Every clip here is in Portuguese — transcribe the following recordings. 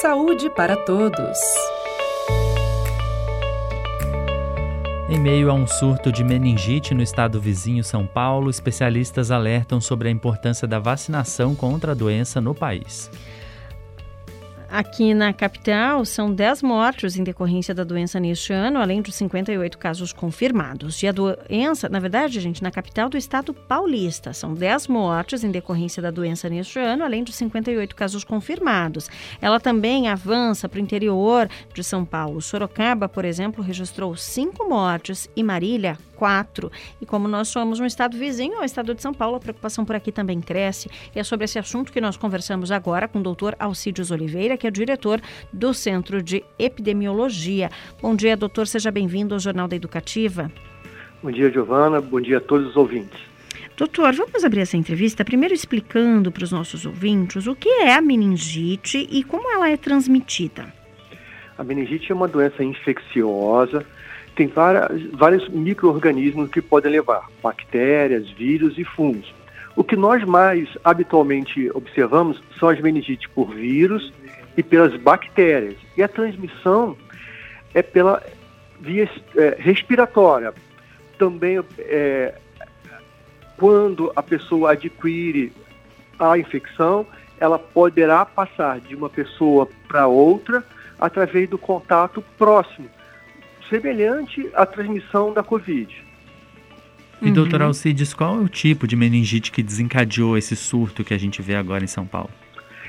Saúde para todos. Em meio a um surto de meningite no estado vizinho São Paulo, especialistas alertam sobre a importância da vacinação contra a doença no país. Aqui na capital, são 10 mortes em decorrência da doença neste ano, além de 58 casos confirmados. E a doença, na verdade, gente, na capital do estado paulista, são 10 mortes em decorrência da doença neste ano, além de 58 casos confirmados. Ela também avança para o interior de São Paulo. Sorocaba, por exemplo, registrou 5 mortes e Marília, E como nós somos um estado vizinho ao estado de São Paulo, a preocupação por aqui também cresce. E é sobre esse assunto que nós conversamos agora com o doutor Alcides Oliveira, que é diretor do Centro de Epidemiologia. Bom dia, doutor. Seja bem-vindo ao Jornal da Educativa. Bom dia, Giovana. Bom dia a todos os ouvintes. Doutor, vamos abrir essa entrevista primeiro explicando para os nossos ouvintes o que é a meningite e como ela é transmitida. A meningite é uma doença infecciosa tem várias, vários micro-organismos que podem levar, bactérias, vírus e fungos. O que nós mais habitualmente observamos são as meningites por vírus e pelas bactérias. E a transmissão é pela via é, respiratória. Também é, quando a pessoa adquire a infecção, ela poderá passar de uma pessoa para outra através do contato próximo semelhante à transmissão da Covid. E, uhum. doutor Alcides, qual é o tipo de meningite que desencadeou esse surto que a gente vê agora em São Paulo?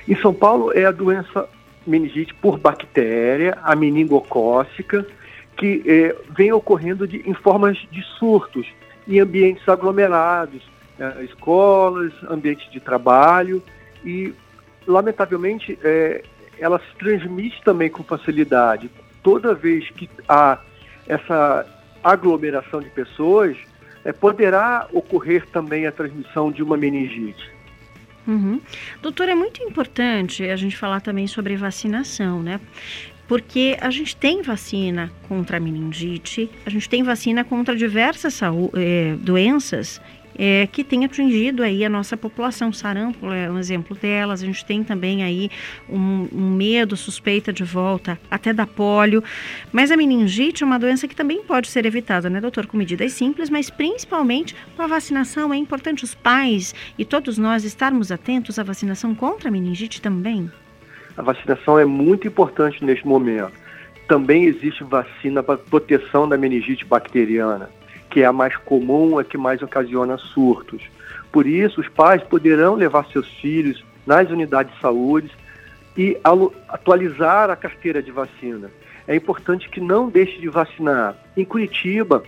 Em São Paulo é a doença meningite por bactéria, a meningocócica, que é, vem ocorrendo de, em formas de surtos em ambientes aglomerados, é, escolas, ambientes de trabalho e, lamentavelmente, é, ela se transmite também com facilidade. Toda vez que há essa aglomeração de pessoas, é, poderá ocorrer também a transmissão de uma meningite. Uhum. Doutor, é muito importante a gente falar também sobre vacinação, né? Porque a gente tem vacina contra a meningite, a gente tem vacina contra diversas eh, doenças é, que tem atingido aí a nossa população. Sarampo é um exemplo delas. A gente tem também aí um, um medo, suspeita de volta até da polio. Mas a meningite é uma doença que também pode ser evitada, né, doutor? Com medidas simples, mas principalmente com a vacinação. É importante os pais e todos nós estarmos atentos à vacinação contra a meningite também. A vacinação é muito importante neste momento. Também existe vacina para proteção da meningite bacteriana que é a mais comum, a que mais ocasiona surtos. Por isso, os pais poderão levar seus filhos nas unidades de saúde e atualizar a carteira de vacina. É importante que não deixe de vacinar. Em Curitiba,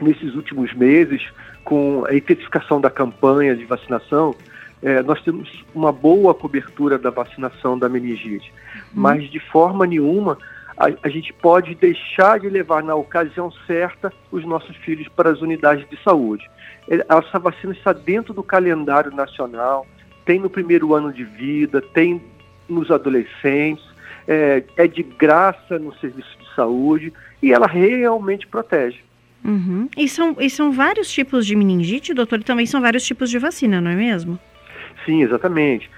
nesses últimos meses, com a intensificação da campanha de vacinação, é, nós temos uma boa cobertura da vacinação da meningite, hum. mas de forma nenhuma a, a gente pode deixar de levar na ocasião certa os nossos filhos para as unidades de saúde. Essa vacina está dentro do calendário nacional, tem no primeiro ano de vida, tem nos adolescentes, é, é de graça no serviço de saúde e ela realmente protege. Uhum. E, são, e são vários tipos de meningite, doutor, e também são vários tipos de vacina, não é mesmo? Sim, exatamente.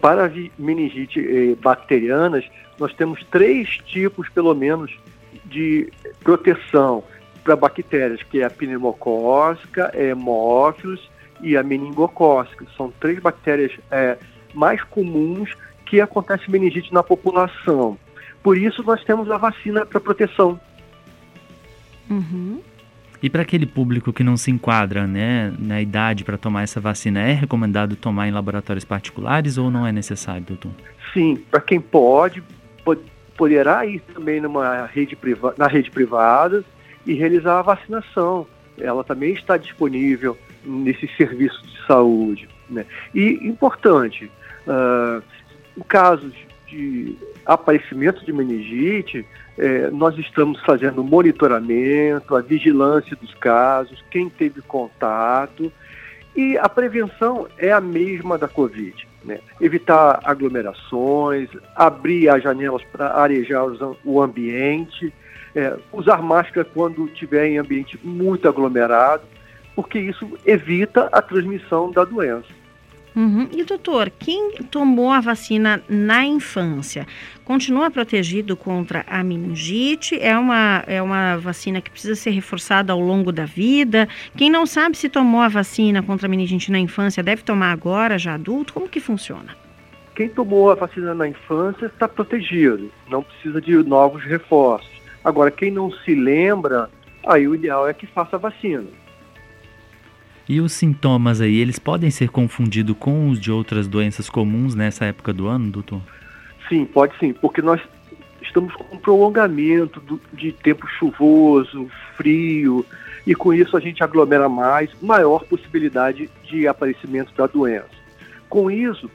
Para as meningite eh, bacterianas, nós temos três tipos, pelo menos, de proteção para bactérias, que é a pneumocócica, a hemófilos e a meningocócica. São três bactérias é, mais comuns que acontece meningite na população. Por isso, nós temos a vacina para proteção. Uhum. E para aquele público que não se enquadra né, na idade para tomar essa vacina, é recomendado tomar em laboratórios particulares ou não é necessário, doutor? Sim, para quem pode, poderá ir também numa rede priva na rede privada e realizar a vacinação. Ela também está disponível nesse serviço de saúde. Né? E importante, uh, o caso de aparecimento de meningite, eh, nós estamos fazendo monitoramento, a vigilância dos casos, quem teve contato, e a prevenção é a mesma da Covid. Né? Evitar aglomerações, abrir as janelas para arejar o ambiente, é, usar máscara quando estiver em ambiente muito aglomerado, porque isso evita a transmissão da doença. Uhum. E doutor, quem tomou a vacina na infância continua protegido contra a meningite? É uma, é uma vacina que precisa ser reforçada ao longo da vida? Quem não sabe se tomou a vacina contra a meningite na infância deve tomar agora, já adulto? Como que funciona? Quem tomou a vacina na infância está protegido, não precisa de novos reforços. Agora, quem não se lembra, aí o ideal é que faça a vacina. E os sintomas aí, eles podem ser confundidos com os de outras doenças comuns nessa época do ano, doutor? Sim, pode sim, porque nós estamos com um prolongamento do, de tempo chuvoso, frio, e com isso a gente aglomera mais, maior possibilidade de aparecimento da doença. Com isso,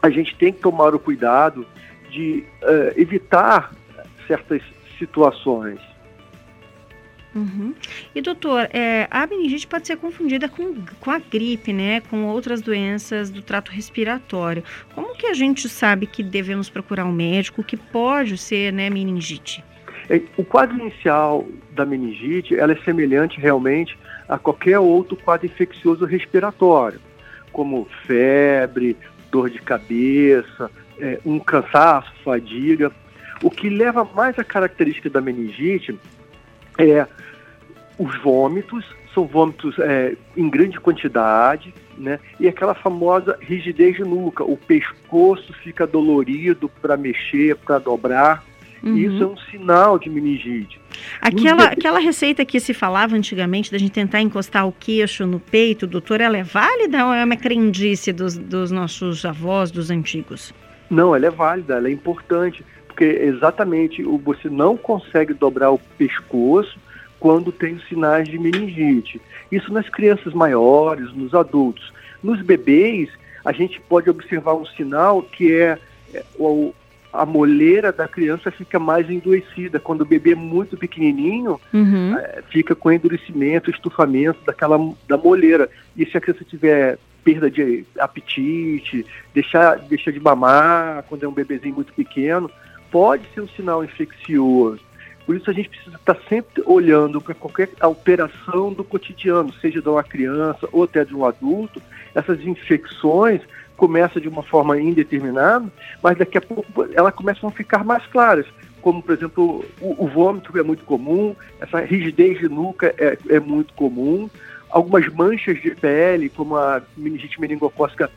a gente tem que tomar o cuidado de uh, evitar certas situações. Uhum. E doutor, é, a meningite pode ser confundida com, com a gripe, né? Com outras doenças do trato respiratório. Como que a gente sabe que devemos procurar um médico que pode ser, né, meningite? É, o quadro inicial da meningite, ela é semelhante realmente a qualquer outro quadro infeccioso respiratório, como febre, dor de cabeça, é, um cansaço, fadiga. O que leva mais a característica da meningite é os vômitos, são vômitos é, em grande quantidade, né? E aquela famosa rigidez de nuca, o pescoço fica dolorido para mexer, para dobrar. Uhum. Isso é um sinal de meningite. Aquela, aquela receita que se falava antigamente da gente tentar encostar o queixo no peito, doutor, ela é válida ou é uma crendice dos, dos nossos avós, dos antigos? Não, ela é válida, ela é importante, porque exatamente você não consegue dobrar o pescoço quando tem sinais de meningite. Isso nas crianças maiores, nos adultos. Nos bebês, a gente pode observar um sinal que é, é o, a moleira da criança fica mais endurecida. Quando o bebê é muito pequenininho, uhum. é, fica com endurecimento, estufamento daquela da moleira. E se a criança tiver perda de apetite, deixar, deixar de mamar quando é um bebezinho muito pequeno, pode ser um sinal infeccioso. Por isso a gente precisa estar sempre olhando para qualquer alteração do cotidiano, seja de uma criança ou até de um adulto. Essas infecções começa de uma forma indeterminada, mas daqui a pouco elas começam a ficar mais claras. Como, por exemplo, o, o vômito é muito comum, essa rigidez de nuca é, é muito comum, algumas manchas de pele, como a meningite meningocócica,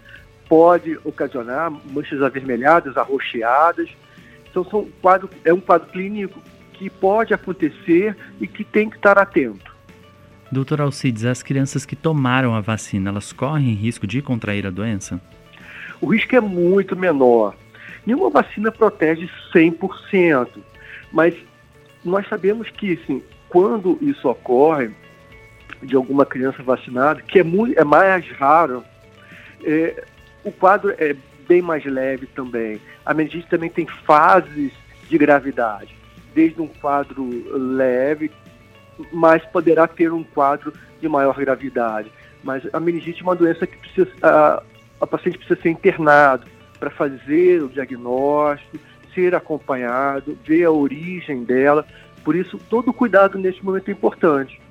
pode ocasionar manchas avermelhadas, arroxeadas. Então, são quadro, é um quadro clínico que pode acontecer e que tem que estar atento. Doutor Alcides, as crianças que tomaram a vacina, elas correm risco de contrair a doença? o risco é muito menor. Nenhuma vacina protege 100%, mas nós sabemos que, assim, quando isso ocorre, de alguma criança vacinada, que é, muito, é mais raro, é, o quadro é bem mais leve também. A meningite também tem fases de gravidade, desde um quadro leve, mas poderá ter um quadro de maior gravidade. Mas a meningite é uma doença que precisa, a paciente precisa ser internado para fazer o diagnóstico, ser acompanhado, ver a origem dela. Por isso, todo cuidado neste momento é importante.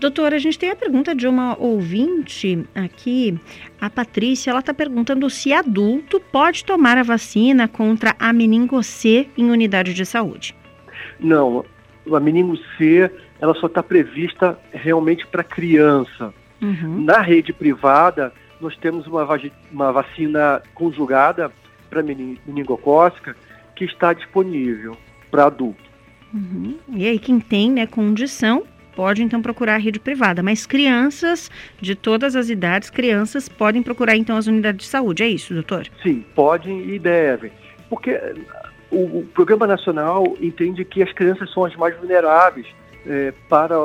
Doutora, a gente tem a pergunta de uma ouvinte aqui, a Patrícia, ela está perguntando se adulto pode tomar a vacina contra a meningo C em unidade de saúde. Não, a meningo C, ela só está prevista realmente para criança. Uhum. Na rede privada, nós temos uma, uma vacina conjugada para meningocócica que está disponível para adulto. Uhum. E aí quem tem né, condição pode então procurar a rede privada, mas crianças de todas as idades, crianças podem procurar então as unidades de saúde, é isso, doutor? Sim, podem e devem, porque o, o Programa Nacional entende que as crianças são as mais vulneráveis é, para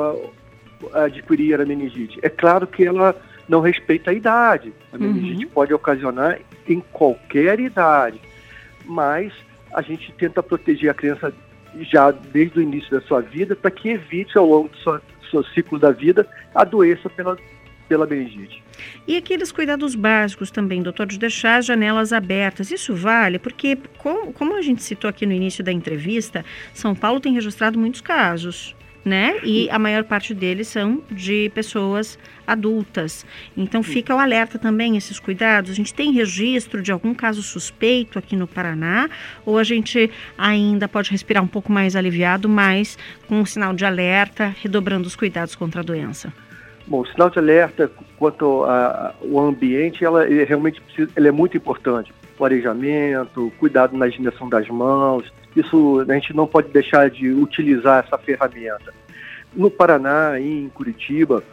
adquirir a meningite. É claro que ela não respeita a idade. A meningite uhum. pode ocasionar em qualquer idade, mas a gente tenta proteger a criança já desde o início da sua vida para que evite ao longo do seu, seu ciclo da vida a doença pela, pela meningite. E aqueles cuidados básicos também, doutor, de deixar as janelas abertas, isso vale? Porque, como, como a gente citou aqui no início da entrevista, São Paulo tem registrado muitos casos né? E a maior parte deles são de pessoas adultas. Então fica o alerta também, esses cuidados. A gente tem registro de algum caso suspeito aqui no Paraná, ou a gente ainda pode respirar um pouco mais aliviado, mas com um sinal de alerta, redobrando os cuidados contra a doença? Bom, o sinal de alerta quanto ao ambiente, ela é realmente precisa, ela é muito importante. O arejamento, cuidado na higienização das mãos, isso a gente não pode deixar de utilizar essa ferramenta. No Paraná, em Curitiba,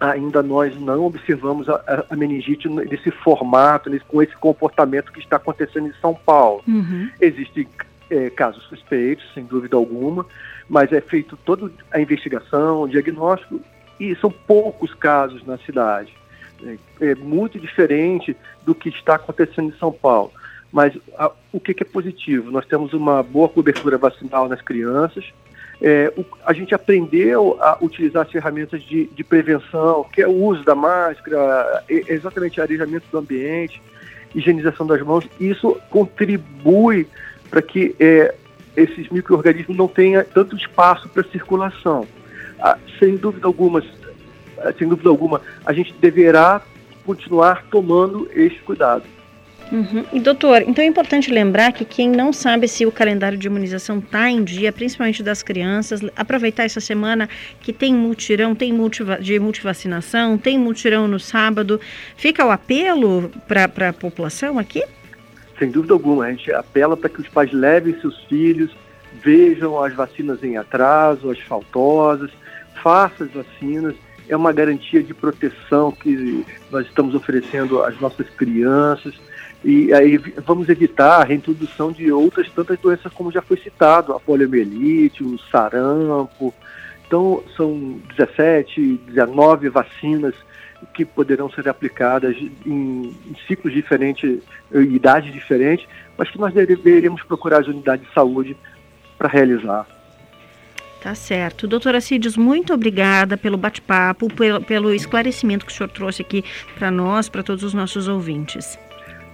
ainda nós não observamos a, a meningite nesse formato, nesse, com esse comportamento que está acontecendo em São Paulo. Uhum. Existem é, casos suspeitos, sem dúvida alguma, mas é feito toda a investigação, o diagnóstico, e são poucos casos na cidade. É, é muito diferente do que está acontecendo em São Paulo. Mas a, o que, que, é positivo? Nós temos uma boa cobertura vacinal nas crianças. É, o, a gente aprendeu a utilizar as ferramentas de, de, prevenção, que é o uso da máscara, é, exatamente arejamento do ambiente, higienização das mãos. Isso contribui para que é, esses micro-organismos não tenham tanto espaço para circulação. Ah, sem dúvida alguma, sem dúvida alguma, a gente deverá continuar tomando esse cuidado. Uhum. E doutor, então é importante lembrar que quem não sabe se o calendário de imunização está em dia, principalmente das crianças, aproveitar essa semana que tem multirão, tem de multivacinação, tem multirão no sábado. Fica o apelo para a população aqui? Sem dúvida alguma, a gente apela para que os pais levem seus filhos, vejam as vacinas em atraso, as faltosas, façam as vacinas. É uma garantia de proteção que nós estamos oferecendo às nossas crianças e aí vamos evitar a reintrodução de outras tantas doenças como já foi citado, a poliomielite, o sarampo. Então são 17, 19 vacinas que poderão ser aplicadas em, ciclos diferentes, idades diferentes, mas que nós deveríamos procurar as unidades de saúde para realizar. Tá certo. Doutora Cides, muito obrigada pelo bate-papo, pelo, pelo esclarecimento que o senhor trouxe aqui para nós, para todos os nossos ouvintes.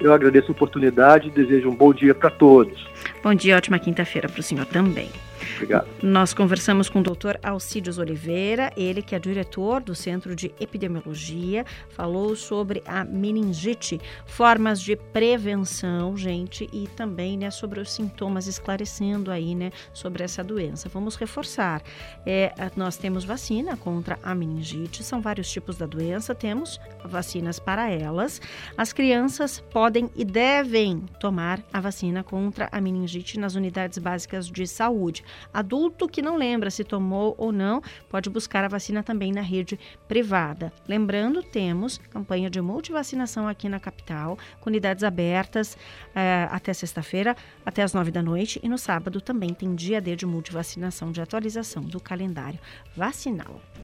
Eu agradeço a oportunidade e desejo um bom dia para todos. Bom dia, ótima quinta-feira para o senhor também. Obrigado. Nós conversamos com o doutor Alcides Oliveira, ele que é diretor do Centro de Epidemiologia, falou sobre a meningite, formas de prevenção, gente, e também né, sobre os sintomas, esclarecendo aí né, sobre essa doença. Vamos reforçar. É, nós temos vacina contra a meningite, são vários tipos da doença, temos vacinas para elas. As crianças podem e devem tomar a vacina contra a meningite nas unidades básicas de saúde. Adulto que não lembra se tomou ou não, pode buscar a vacina também na rede privada. Lembrando, temos campanha de multivacinação aqui na capital, com unidades abertas eh, até sexta-feira, até as nove da noite, e no sábado também tem dia D de multivacinação de atualização do calendário vacinal.